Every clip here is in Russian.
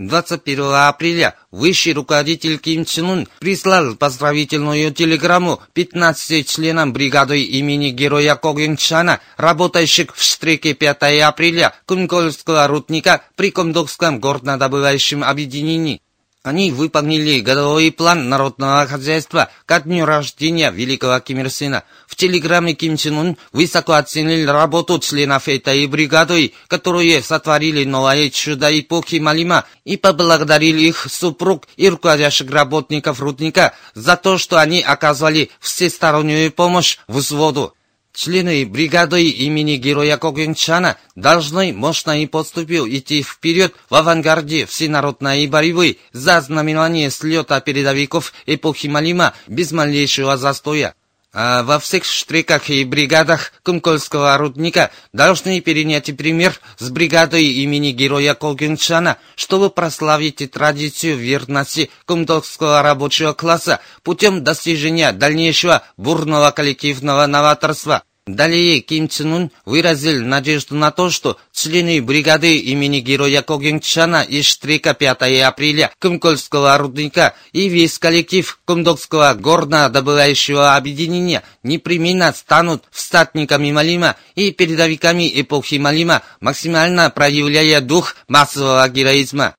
21 апреля высший руководитель Ким Чен Ун прислал поздравительную телеграмму 15 членам бригады имени Героя Когенчана, работающих в штреке 5 апреля Кумкольского рудника при Комдокском горнодобывающем объединении. Они выполнили годовой план народного хозяйства ко дню рождения великого Ким Ир Сена. В телеграмме Ким Чен Ун высоко оценил работу членов этой бригады, которые сотворили новое чудо эпохи Малима, и поблагодарил их супруг и руководящих работников рудника за то, что они оказывали всестороннюю помощь взводу. Члены бригады имени Героя Когенчана должны мощно и поступил идти вперед в авангарде всенародной борьбы за знаменование слета передовиков эпохи Малима без малейшего застоя а во всех штриках и бригадах Кумкольского рудника должны перенять пример с бригадой имени героя Колгюнчана, чтобы прославить традицию верности кумдокского рабочего класса путем достижения дальнейшего бурного коллективного новаторства. Далее Ким Чен Ун выразил надежду на то, что члены бригады имени героя Когенчана из штрика 5 апреля Кумкольского рудника и весь коллектив Кумдокского горно-добывающего объединения непременно станут встатниками Малима и передовиками эпохи Малима, максимально проявляя дух массового героизма.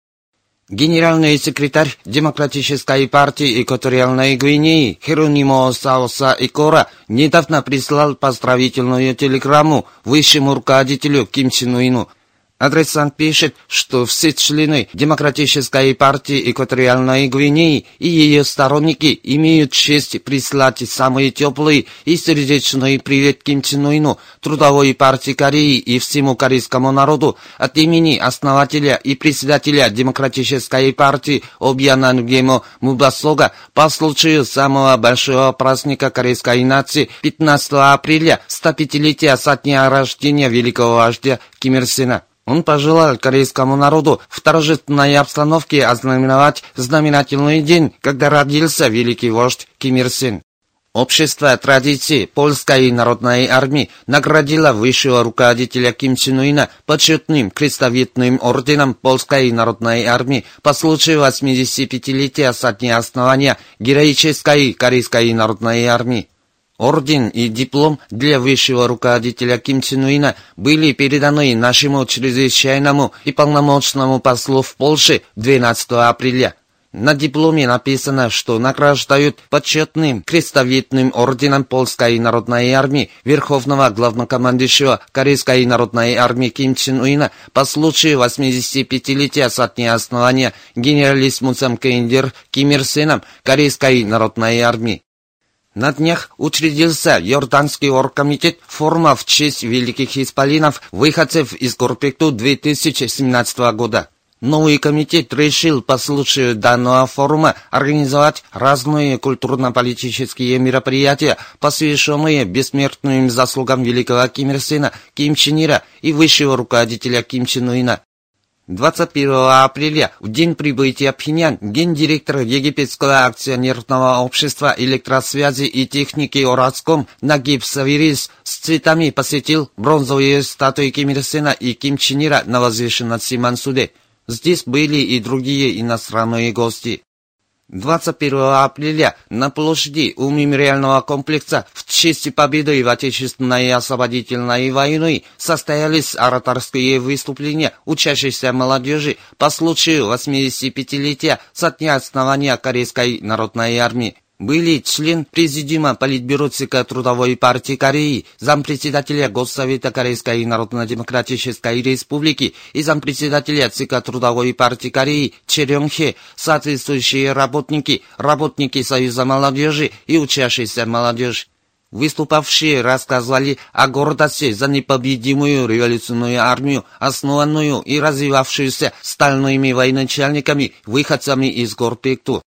Генеральный секретарь Демократической партии Экваториальной Гвинеи Херонимо Саоса Икора недавно прислал поздравительную телеграмму высшему руководителю Ким Чен Уину – Адресант пишет, что все члены Демократической партии Экваториальной Гвинеи и ее сторонники имеют честь прислать самые теплые и сердечные привет Ким Чен Ыну, Трудовой партии Кореи и всему корейскому народу от имени основателя и председателя Демократической партии Обьяна Нгемо Мубасога по случаю самого большого праздника корейской нации 15 апреля 105-летия со дня рождения великого вождя Ким Ир Сена. Он пожелал корейскому народу в торжественной обстановке ознаменовать знаменательный день, когда родился великий вождь Ким Ир Сен. Общество традиций Польской народной армии наградило высшего руководителя Ким Чен Уина почетным крестовидным орденом Польской народной армии по случаю 85-летия со дня основания героической Корейской народной армии. Орден и диплом для высшего руководителя Ким Чен Уина были переданы нашему чрезвычайному и полномочному послу в Польше 12 апреля. На дипломе написано, что награждают почетным крестовидным орденом Польской народной армии Верховного главнокомандующего Корейской народной армии Ким Чен Уина по случаю 85-летия со дня основания генералиссимусом Кендер Ким Ир Сеном Корейской народной армии. На днях учредился Йорданский оргкомитет форума в честь великих исполинов, выходцев из Горпекту 2017 года. Новый комитет решил по случаю данного форума организовать разные культурно-политические мероприятия, посвященные бессмертным заслугам великого Ким Ир Сена, Ким Чен Ира и высшего руководителя Ким Чен Уина. 21 апреля, в день прибытия Пхеньян, гендиректор Египетского акционерного общества электросвязи и техники Орацком Нагиб Савирис с цветами посетил бронзовые статуи Ким Ир Сена и Ким Чен Ира на возвышенности Мансуде. Здесь были и другие иностранные гости. 21 апреля на площади у мемориального комплекса в честь победы в Отечественной освободительной войны состоялись ораторские выступления учащейся молодежи по случаю 85-летия со дня основания Корейской народной армии были член Президиума Политбюро ЦК Трудовой партии Кореи, зампредседателя Госсовета Корейской Народно-Демократической Республики и зампредседателя ЦК Трудовой партии Кореи Черемхе, соответствующие работники, работники Союза молодежи и учащиеся молодежь. Выступавшие рассказали о гордости за непобедимую революционную армию, основанную и развивавшуюся стальными военачальниками, выходцами из Горпекту.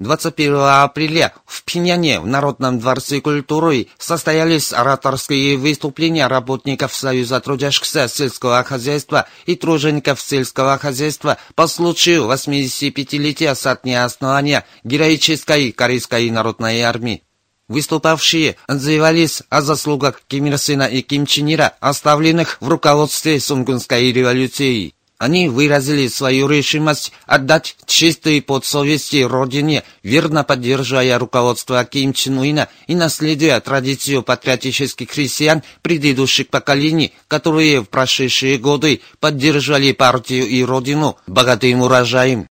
21 апреля в Пиняне в Народном дворце культуры состоялись ораторские выступления работников Союза трудящихся сельского хозяйства и тружеников сельского хозяйства по случаю 85-летия со дня основания героической Корейской народной армии. Выступавшие отзывались о заслугах Ким Ир Сена и Ким Чен Ира, оставленных в руководстве Сунгунской революции. Они выразили свою решимость отдать чистые под совести Родине, верно поддерживая руководство Ким Чен Уина и наследуя традицию патриотических христиан предыдущих поколений, которые в прошедшие годы поддерживали партию и Родину богатым урожаем.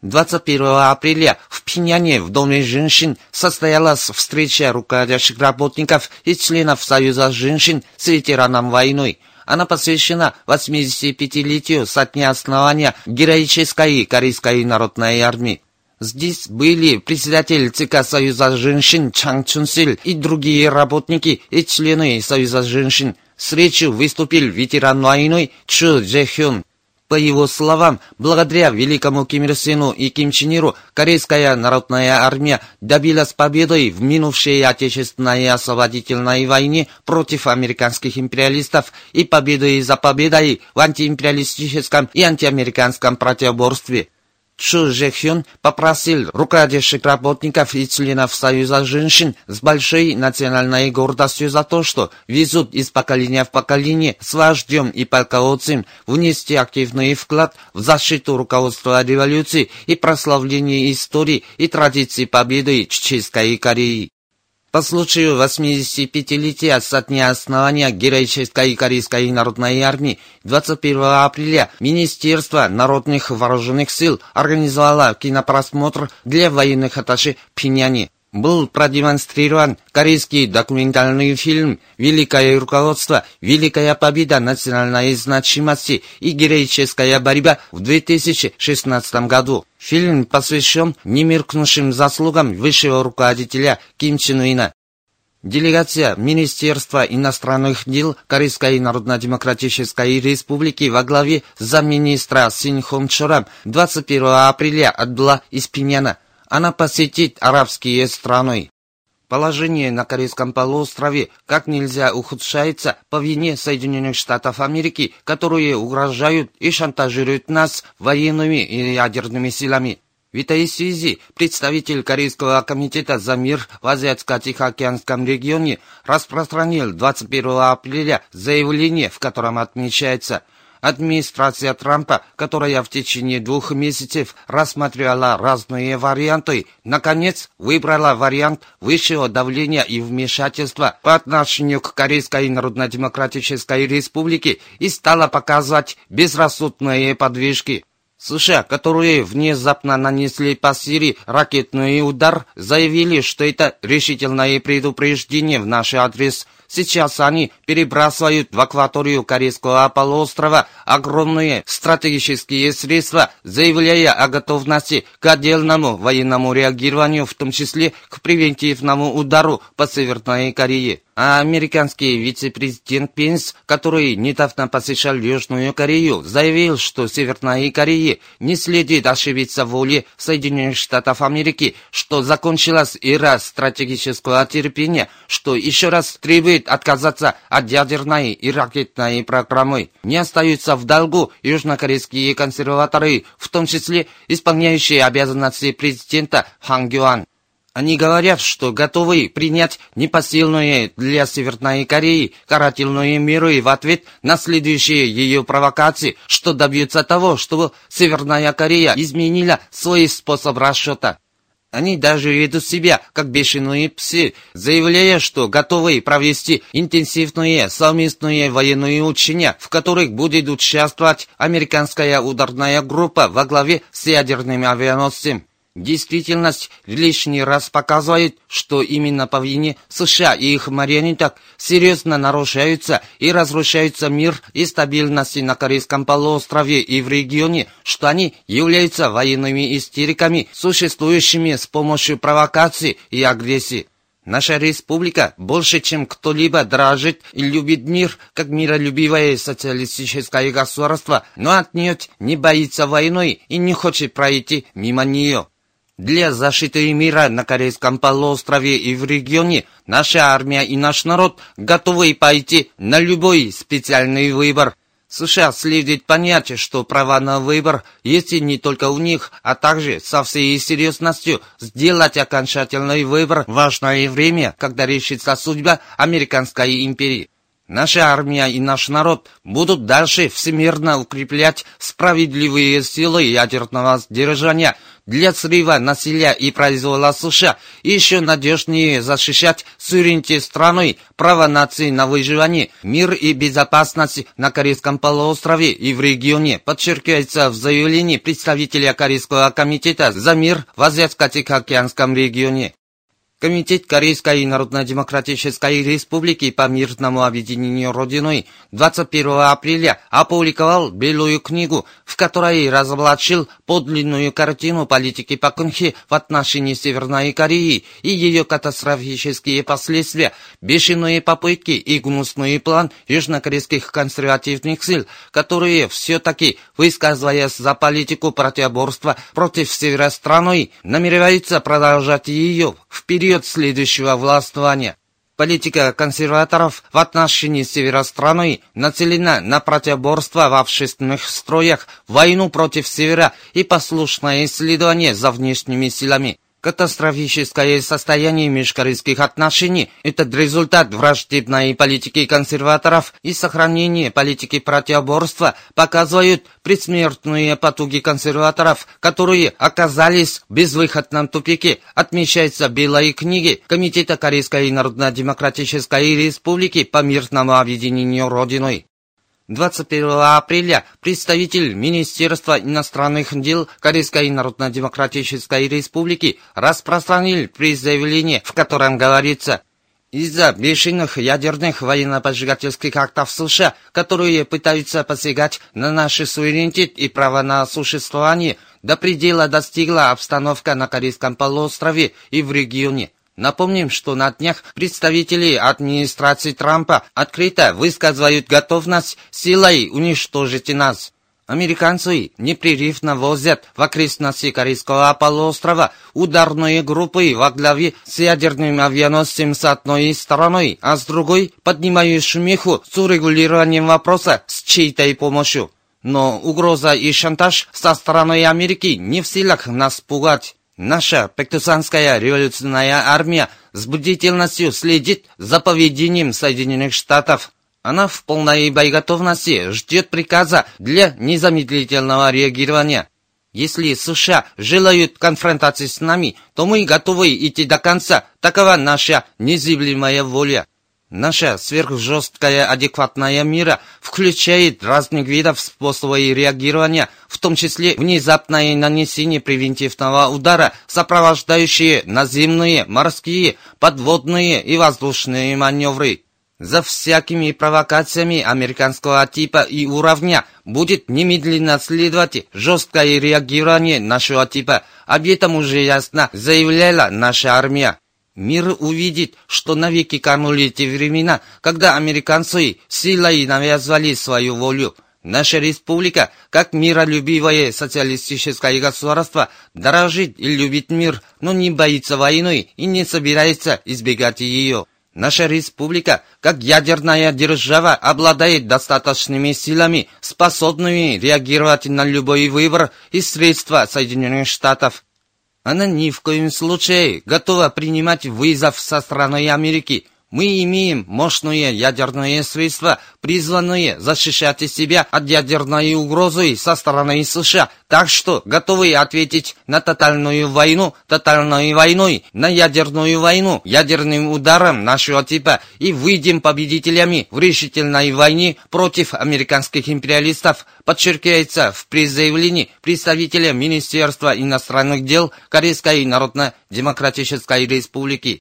21 апреля в Пиняне в Доме женщин состоялась встреча руководящих работников и членов Союза женщин с ветераном войны – она посвящена 85-летию со дня основания героической Корейской народной армии. Здесь были председатель ЦК Союза женщин Чан Чунсиль и другие работники и члены Союза женщин. С речью выступил ветеран войны Чу Джехюн. По его словам, благодаря великому Ким Ир Сену и Ким Чен Иру, Корейская народная армия добилась победы в минувшей Отечественной освободительной войне против американских империалистов и победы за победой в антиимпериалистическом и антиамериканском противоборстве. Чу Жехюн попросил руководящих работников и членов Союза женщин с большой национальной гордостью за то, что везут из поколения в поколение с вождем и полководцем внести активный вклад в защиту руководства революции и прославление истории и традиций победы Чеченской Кореи. По случаю 85-летия со дня основания героической Корейской народной армии 21 апреля Министерство народных вооруженных сил организовало кинопросмотр для военных атташе Пиняне был продемонстрирован корейский документальный фильм «Великое руководство. Великая победа национальной значимости и героическая борьба» в 2016 году. Фильм посвящен немеркнувшим заслугам высшего руководителя Ким Чен Уина. Делегация Министерства иностранных дел Корейской Народно-Демократической Республики во главе замминистра Син Хон Чорам 21 апреля отбыла из Пиняна – она посетит арабские страны. Положение на Корейском полуострове как нельзя ухудшается по вине Соединенных Штатов Америки, которые угрожают и шантажируют нас военными и ядерными силами. В этой связи представитель Корейского комитета за мир в Азиатско-Тихоокеанском регионе распространил 21 апреля заявление, в котором отмечается – Администрация Трампа, которая в течение двух месяцев рассматривала разные варианты, наконец выбрала вариант высшего давления и вмешательства по отношению к Корейской Народно-Демократической Республике и стала показывать безрассудные подвижки. США, которые внезапно нанесли по Сирии ракетный удар, заявили, что это решительное предупреждение в наш адрес – Сейчас они перебрасывают в акваторию Корейского полуострова огромные стратегические средства, заявляя о готовности к отдельному военному реагированию, в том числе к превентивному удару по Северной Корее. А американский вице-президент Пенс, который недавно посещал Южную Корею, заявил, что Северной Корее не следует ошибиться воле Соединенных Штатов Америки, что закончилась эра стратегического терпения, что еще раз требует отказаться от ядерной и ракетной программы. Не остаются в долгу южнокорейские консерваторы, в том числе исполняющие обязанности президента Хан Гюан. Они говорят, что готовы принять непосильные для Северной Кореи карательные меры в ответ на следующие ее провокации, что добьются того, чтобы Северная Корея изменила свой способ расчета. Они даже ведут себя как бешеные псы, заявляя, что готовы провести интенсивные совместные военные учения, в которых будет участвовать американская ударная группа во главе с ядерным авианосцем. Действительность лишний раз показывает, что именно по вине США и их марионеток серьезно нарушаются и разрушаются мир и стабильность на Корейском полуострове и в регионе, что они являются военными истериками, существующими с помощью провокаций и агрессии. Наша республика больше, чем кто-либо дрожит и любит мир, как миролюбивое социалистическое государство, но отнюдь не боится войной и не хочет пройти мимо нее. Для защиты мира на Корейском полуострове и в регионе наша армия и наш народ готовы пойти на любой специальный выбор. США следует понять, что права на выбор есть не только у них, а также со всей серьезностью сделать окончательный выбор в важное время, когда решится судьба Американской империи. Наша армия и наш народ будут дальше всемирно укреплять справедливые силы ядерного сдержания для срыва насилия и произвола США еще надежнее защищать суверенитет страны, право нации на выживание, мир и безопасность на Корейском полуострове и в регионе, подчеркивается в заявлении представителя Корейского комитета за мир в Азиатско-Тихоокеанском регионе. Комитет Корейской Народно-Демократической Республики по мирному объединению Родиной 21 апреля опубликовал Белую книгу, в которой разоблачил подлинную картину политики Пакунхи в отношении Северной Кореи и ее катастрофические последствия, бешеные попытки и гнусный план южнокорейских консервативных сил, которые все-таки, высказываясь за политику противоборства против севера страной, намереваются продолжать ее в период следующего властвования. Политика консерваторов в отношении севера страны нацелена на противоборство в общественных строях, войну против севера и послушное исследование за внешними силами. Катастрофическое состояние межкорейских отношений – это результат враждебной политики консерваторов и сохранение политики противоборства показывают предсмертные потуги консерваторов, которые оказались в безвыходном тупике, отмечается в Белой книге Комитета Корейской Народно-Демократической Республики по мирному объединению Родиной. 21 апреля представитель Министерства иностранных дел Корейской Народно-Демократической Республики распространил пресс-заявление, в котором говорится из-за бешеных ядерных военно-поджигательских актов США, которые пытаются посягать на наши суверенитет и право на существование, до предела достигла обстановка на Корейском полуострове и в регионе. Напомним, что на днях представители администрации Трампа открыто высказывают готовность силой уничтожить нас. Американцы непрерывно возят в окрестности Корейского полуострова ударные группы во главе с ядерным авианосцем с одной стороны, а с другой поднимают шумиху с урегулированием вопроса с чьей-то помощью. Но угроза и шантаж со стороны Америки не в силах нас пугать. Наша Пектусанская революционная армия с бдительностью следит за поведением Соединенных Штатов. Она в полной боеготовности ждет приказа для незамедлительного реагирования. Если США желают конфронтации с нами, то мы готовы идти до конца. Такова наша незыблемая воля. Наша сверхжесткая адекватная мира включает разных видов способов реагирования, в том числе внезапное нанесение превентивного удара, сопровождающие наземные, морские, подводные и воздушные маневры. За всякими провокациями американского типа и уровня будет немедленно следовать жесткое реагирование нашего типа. Об этом уже ясно заявляла наша армия. Мир увидит, что навеки канули те времена, когда американцы силой навязывали свою волю. Наша республика, как миролюбивое социалистическое государство, дорожит и любит мир, но не боится войны и не собирается избегать ее. Наша республика, как ядерная держава, обладает достаточными силами, способными реагировать на любой выбор и средства Соединенных Штатов. Она ни в коем случае готова принимать вызов со стороны Америки. Мы имеем мощные ядерные средства, призванные защищать себя от ядерной угрозы со стороны США, так что готовы ответить на тотальную войну тотальной войной, на ядерную войну ядерным ударом нашего типа и выйдем победителями в решительной войне против американских империалистов, подчеркивается в пресс-заявлении представителя Министерства иностранных дел Корейской Народно-Демократической Республики.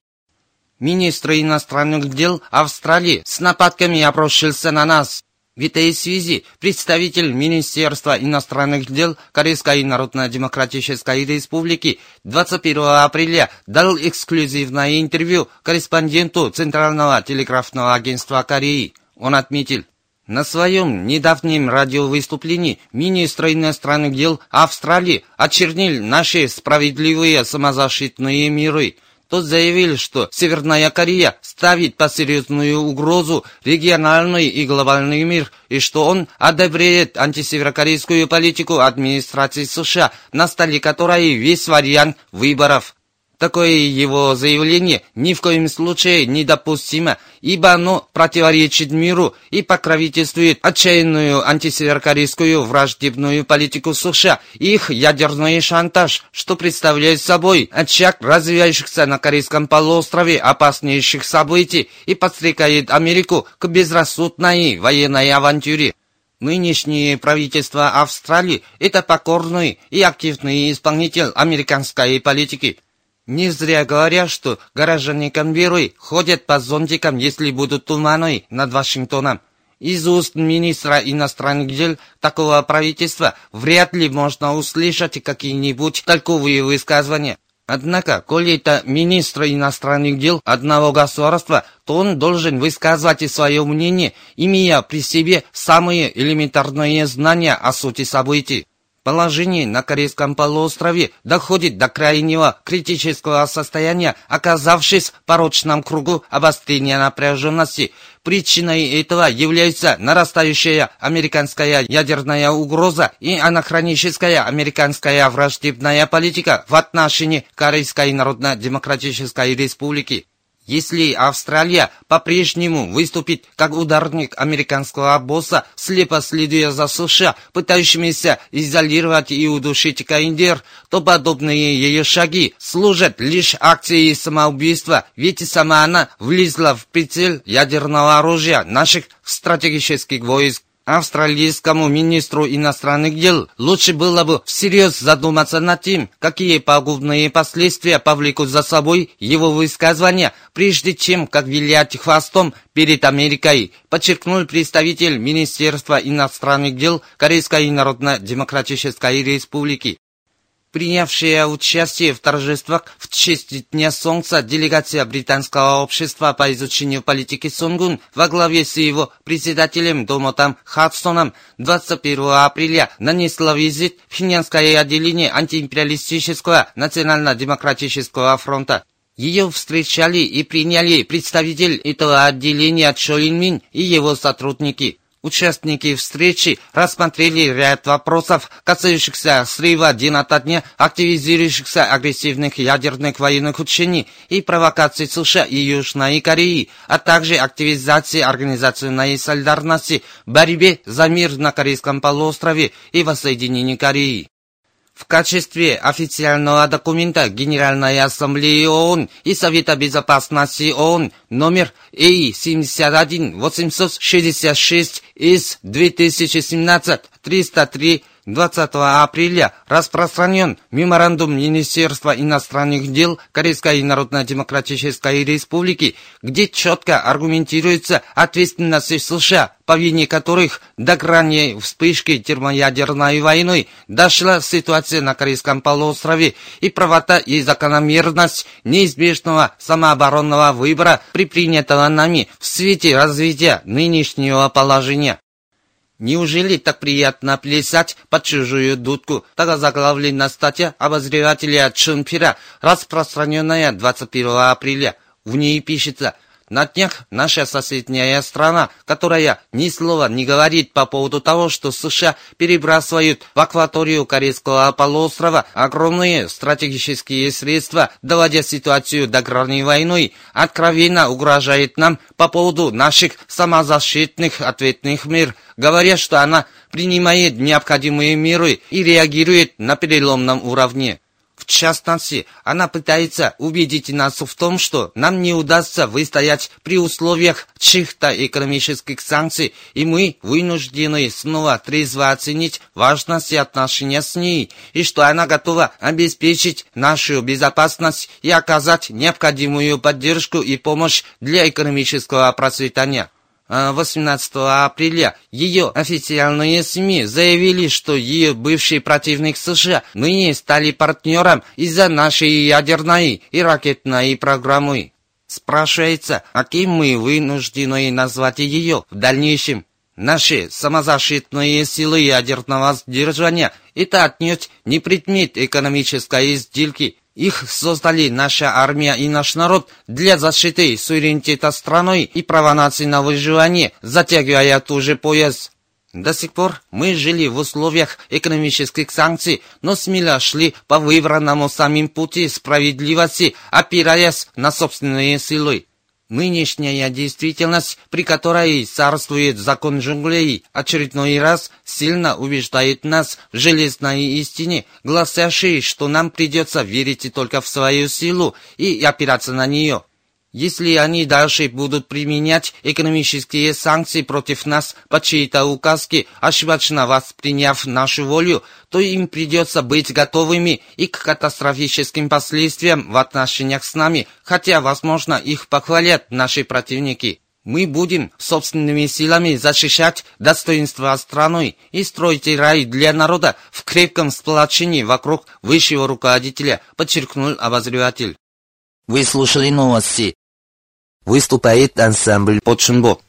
Министр иностранных дел Австралии с нападками обрушился на нас. В этой связи представитель Министерства иностранных дел Корейской Народно-Демократической Республики 21 апреля дал эксклюзивное интервью корреспонденту Центрального телеграфного агентства Кореи. Он отметил, На своем недавнем радиовыступлении министр иностранных дел Австралии очернил наши справедливые самозащитные миры. Тот заявил, что Северная Корея ставит под серьезную угрозу региональный и глобальный мир, и что он одобряет антисеверокорейскую политику администрации США, на столе которой весь вариант выборов. Такое его заявление ни в коем случае недопустимо, ибо оно противоречит миру и покровительствует отчаянную антисеверокорейскую враждебную политику США их ядерный шантаж, что представляет собой очаг развивающихся на Корейском полуострове опаснейших событий и подстрекает Америку к безрассудной военной авантюре. Нынешнее правительство Австралии – это покорный и активный исполнитель американской политики – не зря говорят, что горожане Канберы ходят по зонтикам, если будут туманы над Вашингтоном. Из уст министра иностранных дел такого правительства вряд ли можно услышать какие-нибудь толковые высказывания. Однако, коли это министр иностранных дел одного государства, то он должен высказывать свое мнение, имея при себе самые элементарные знания о сути событий. Положение на Корейском полуострове доходит до крайнего критического состояния, оказавшись в порочном кругу обострения напряженности. Причиной этого является нарастающая американская ядерная угроза и анахроническая американская враждебная политика в отношении Корейской Народно-Демократической Республики. Если Австралия по-прежнему выступит как ударник американского босса, слепо следуя за США, пытающимися изолировать и удушить Каиндер, то подобные ее шаги служат лишь акцией самоубийства, ведь сама она влезла в прицел ядерного оружия наших стратегических войск австралийскому министру иностранных дел лучше было бы всерьез задуматься над тем, какие пагубные последствия повлекут за собой его высказывания, прежде чем как вилять хвостом перед Америкой, подчеркнул представитель Министерства иностранных дел Корейской Народно-Демократической Республики. Принявшая участие в торжествах в честь Дня Солнца делегация Британского общества по изучению политики Сунгун во главе с его председателем Домотом Хадсоном 21 апреля нанесла визит в Хинянское отделение антиимпериалистического национально-демократического фронта. Ее встречали и приняли представитель этого отделения Чо Мин и его сотрудники. Участники встречи рассмотрели ряд вопросов, касающихся срыва день ото дня активизирующихся агрессивных ядерных военных учений и провокаций США и Южной Кореи, а также активизации организационной солидарности в борьбе за мир на Корейском полуострове и воссоединении Кореи. В качестве официального документа Генеральной Ассамблеи ООН и Совета Безопасности ООН номер И-71-866 из 2017 303 20 апреля распространен меморандум Министерства иностранных дел Корейской Народно-Демократической Республики, где четко аргументируется ответственность США, по вине которых до грани вспышки термоядерной войны дошла ситуация на Корейском полуострове и правота и закономерность неизбежного самооборонного выбора, предпринятого нами в свете развития нынешнего положения. Неужели так приятно плясать под чужую дудку? Так заглавлена статья обозревателя Чунпира, распространенная 21 апреля. В ней пишется – на днях наша соседняя страна, которая ни слова не говорит по поводу того, что США перебрасывают в акваторию Корейского полуострова огромные стратегические средства, доводя ситуацию до грани войны, откровенно угрожает нам по поводу наших самозащитных ответных мер, говоря, что она принимает необходимые меры и реагирует на переломном уровне. Частности, она пытается убедить нас в том, что нам не удастся выстоять при условиях чьих-то экономических санкций, и мы вынуждены снова трезво оценить важность отношения с ней, и что она готова обеспечить нашу безопасность и оказать необходимую поддержку и помощь для экономического процветания. 18 апреля ее официальные СМИ заявили, что ее бывший противник США ныне стали партнером из-за нашей ядерной и ракетной программы. Спрашивается, а кем мы вынуждены назвать ее в дальнейшем? Наши самозащитные силы ядерного сдержания – это отнюдь не предмет экономической сделки. Их создали наша армия и наш народ для защиты суверенитета страной и права нации на выживание, затягивая ту же пояс. До сих пор мы жили в условиях экономических санкций, но смело шли по выбранному самим пути справедливости, опираясь на собственные силы. Нынешняя действительность, при которой царствует закон джунглей, очередной раз сильно убеждает нас в железной истине, гласящей, что нам придется верить только в свою силу и опираться на нее. Если они дальше будут применять экономические санкции против нас по чьей-то указке, ошибочно восприняв нашу волю, то им придется быть готовыми и к катастрофическим последствиям в отношениях с нами, хотя, возможно, их похвалят наши противники. Мы будем собственными силами защищать достоинство страны и строить рай для народа в крепком сплочении вокруг высшего руководителя, подчеркнул обозреватель. Вы слушали новости. Выступает ансамбль Подшинбо.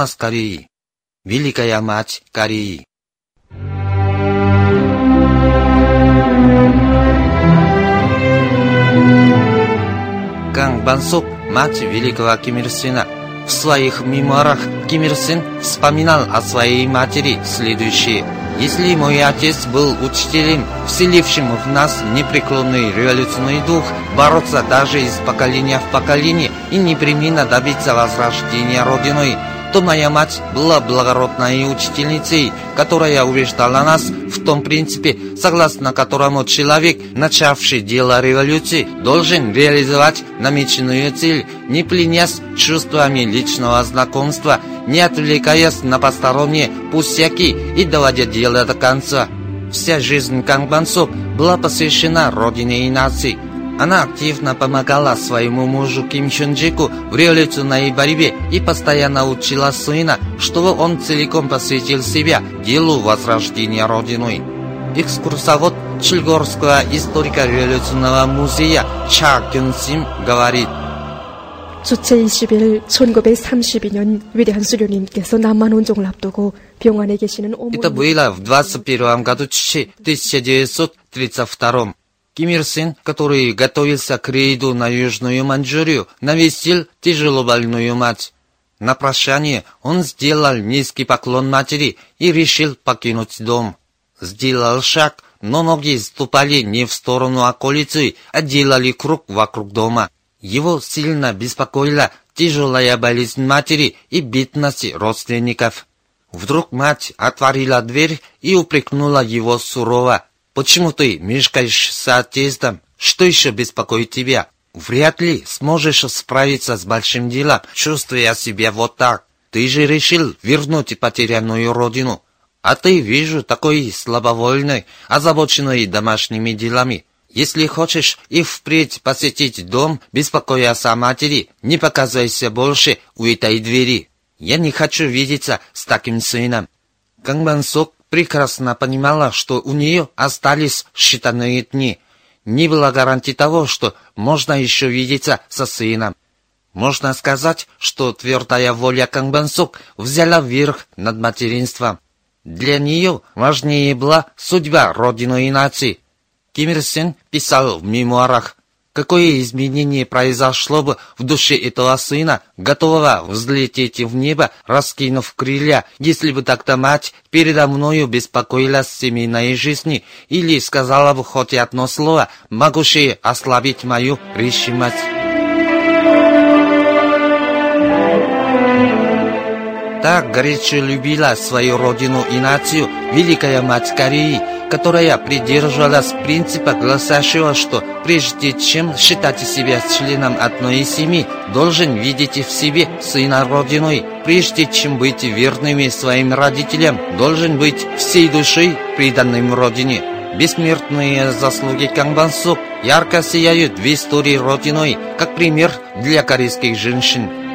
Голос Кореи. Великая мать Кореи. Кан Бансук, мать великого Ким Ир Сена, в своих мемуарах Ким Ир Сен вспоминал о своей матери следующее. Если мой отец был учителем, вселившим в нас непреклонный революционный дух, бороться даже из поколения в поколение и непременно добиться возрождения Родиной, то моя мать была благородной учительницей, которая убеждала нас в том принципе, согласно которому человек, начавший дело революции, должен реализовать намеченную цель, не пленясь чувствами личного знакомства, не отвлекаясь на посторонние пустяки и доводя дело до конца. Вся жизнь Кангбансу была посвящена родине и нации – она активно помогала своему мужу Ким Чунджику в революционной борьбе и постоянно учила сына, чтобы он целиком посвятил себя делу возрождения Родины. Экскурсовод Чильгорского историко-революционного музея Ча Гюнсим говорит, 주체 20일 1932년 위대한 수료님께서 남만 운종을 앞두고 병원에 계시는 Это 어머니 было в 21 году Чичи 1932 Ким Ир Сен, который готовился к рейду на Южную Маньчжурию, навестил тяжело больную мать. На прощание он сделал низкий поклон матери и решил покинуть дом. Сделал шаг, но ноги ступали не в сторону околицы, а делали круг вокруг дома. Его сильно беспокоила тяжелая болезнь матери и бедность родственников. Вдруг мать отворила дверь и упрекнула его сурово. Почему ты мешкаешь с отъездом? Что еще беспокоит тебя? Вряд ли сможешь справиться с большим делом, чувствуя себя вот так. Ты же решил вернуть потерянную родину. А ты, вижу, такой слабовольный, озабоченный домашними делами. Если хочешь и впредь посетить дом, беспокоясь о матери, не показывайся больше у этой двери. Я не хочу видеться с таким сыном. Кангбан Сок прекрасно понимала, что у нее остались считанные дни. Не было гарантии того, что можно еще видеться со сыном. Можно сказать, что твердая воля Кангбансук взяла верх над материнством. Для нее важнее была судьба родины и нации. Ким Ир Сен писал в мемуарах, Какое изменение произошло бы в душе этого сына, готового взлететь в небо, раскинув крылья, если бы тогда мать передо мною беспокоилась семейной жизни или сказала бы хоть одно слово, могущее ослабить мою решимость. Так горячо любила свою родину и нацию великая мать Кореи, которая придерживалась принципа, гласящего, что прежде чем считать себя членом одной семьи, должен видеть в себе сына Родиной. Прежде чем быть верными своим родителям, должен быть всей душой преданным Родине. Бессмертные заслуги Кангбансук ярко сияют в истории Родиной, как пример для корейских женщин.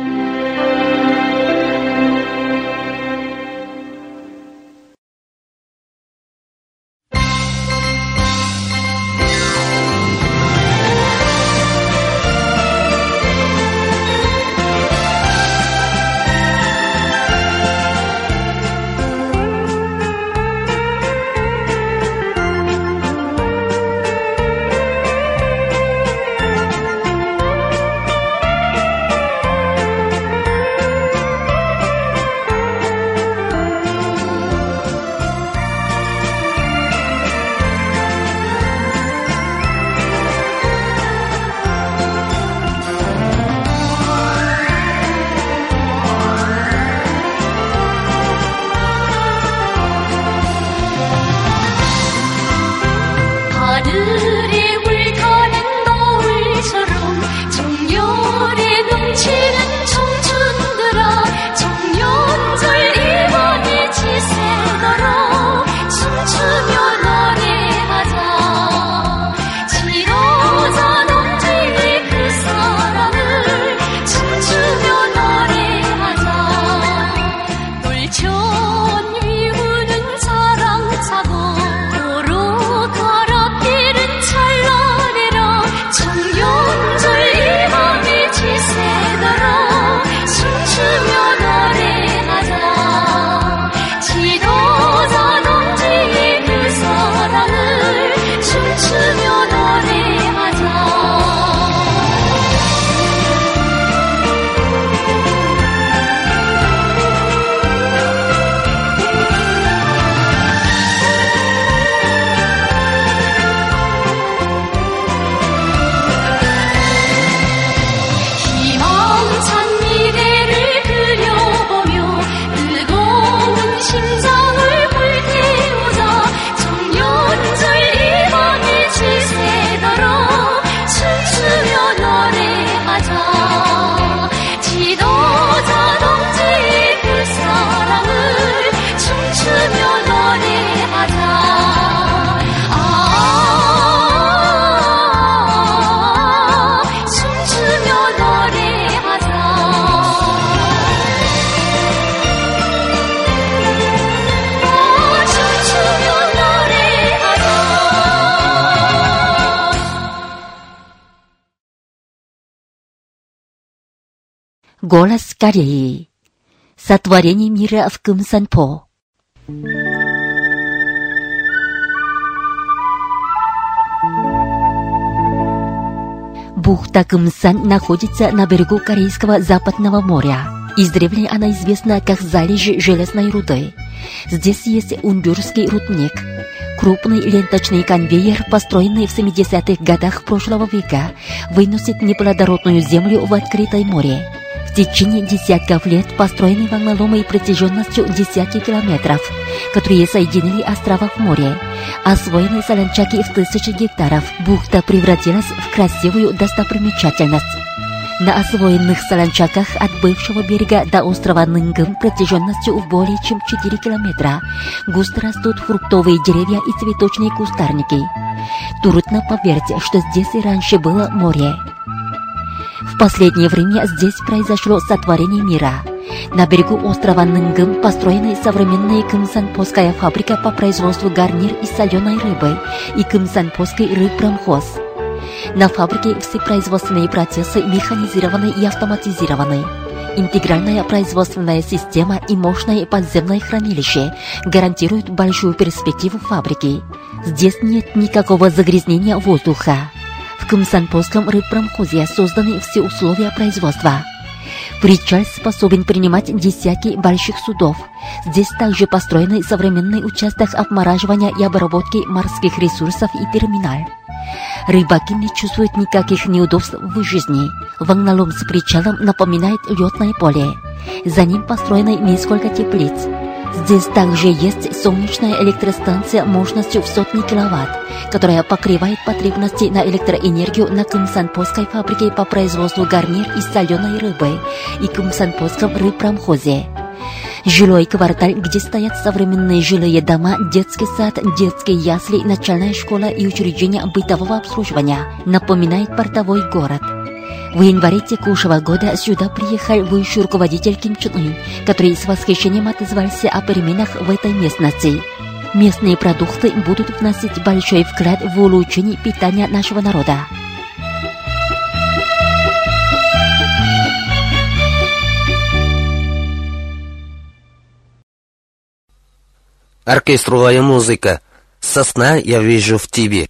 Голос Кореи. Сотворение мира в Кымсанпо. Бухта Кымсан находится на берегу Корейского западного моря. Издревле она известна как залежи железной руды. Здесь есть Ундюрский рудник. Крупный ленточный конвейер, построенный в 70-х годах прошлого века, выносит неплодородную землю в открытое море. Течение десятков лет построены волноломы протяженностью десятки километров, которые соединили острова в море. Освоены солончаки в тысячи гектаров. Бухта превратилась в красивую достопримечательность. На освоенных солончаках от бывшего берега до острова Нынгым протяженностью в более чем 4 километра густо растут фруктовые деревья и цветочные кустарники. Трудно поверить, что здесь и раньше было море. Последнее время здесь произошло сотворение мира. На берегу острова Нынгым построена современная Кымсанпосская фабрика по производству гарнир из соленой рыбы и Кымсанпосский рыбпромхоз. На фабрике все производственные процессы механизированы и автоматизированы. Интегральная производственная система и мощное подземное хранилище гарантируют большую перспективу фабрики. Здесь нет никакого загрязнения воздуха. В Кымсанпосском рыбпромхозе созданы все условия производства. Причал способен принимать десятки больших судов. Здесь также построены современный участок обмораживания и обработки морских ресурсов и терминал. Рыбаки не чувствуют никаких неудобств в жизни. Волнолом с причалом напоминает летное поле. За ним построены несколько теплиц. Здесь также есть солнечная электростанция мощностью в сотни киловатт, которая покрывает потребности на электроэнергию на Кымсанпосской фабрике по производству гарнир из соленой рыбы и Кымсанпосском рыбпромхозе. Жилой квартал, где стоят современные жилые дома, детский сад, детские ясли, начальная школа и учреждения бытового обслуживания, напоминает портовой город. В январе текущего года сюда приехал высший руководитель Ким Чен Ын, который с восхищением отозвался о переменах в этой местности. Местные продукты будут вносить большой вклад в улучшение питания нашего народа. Оркестровая музыка. Сосна я вижу в тебе.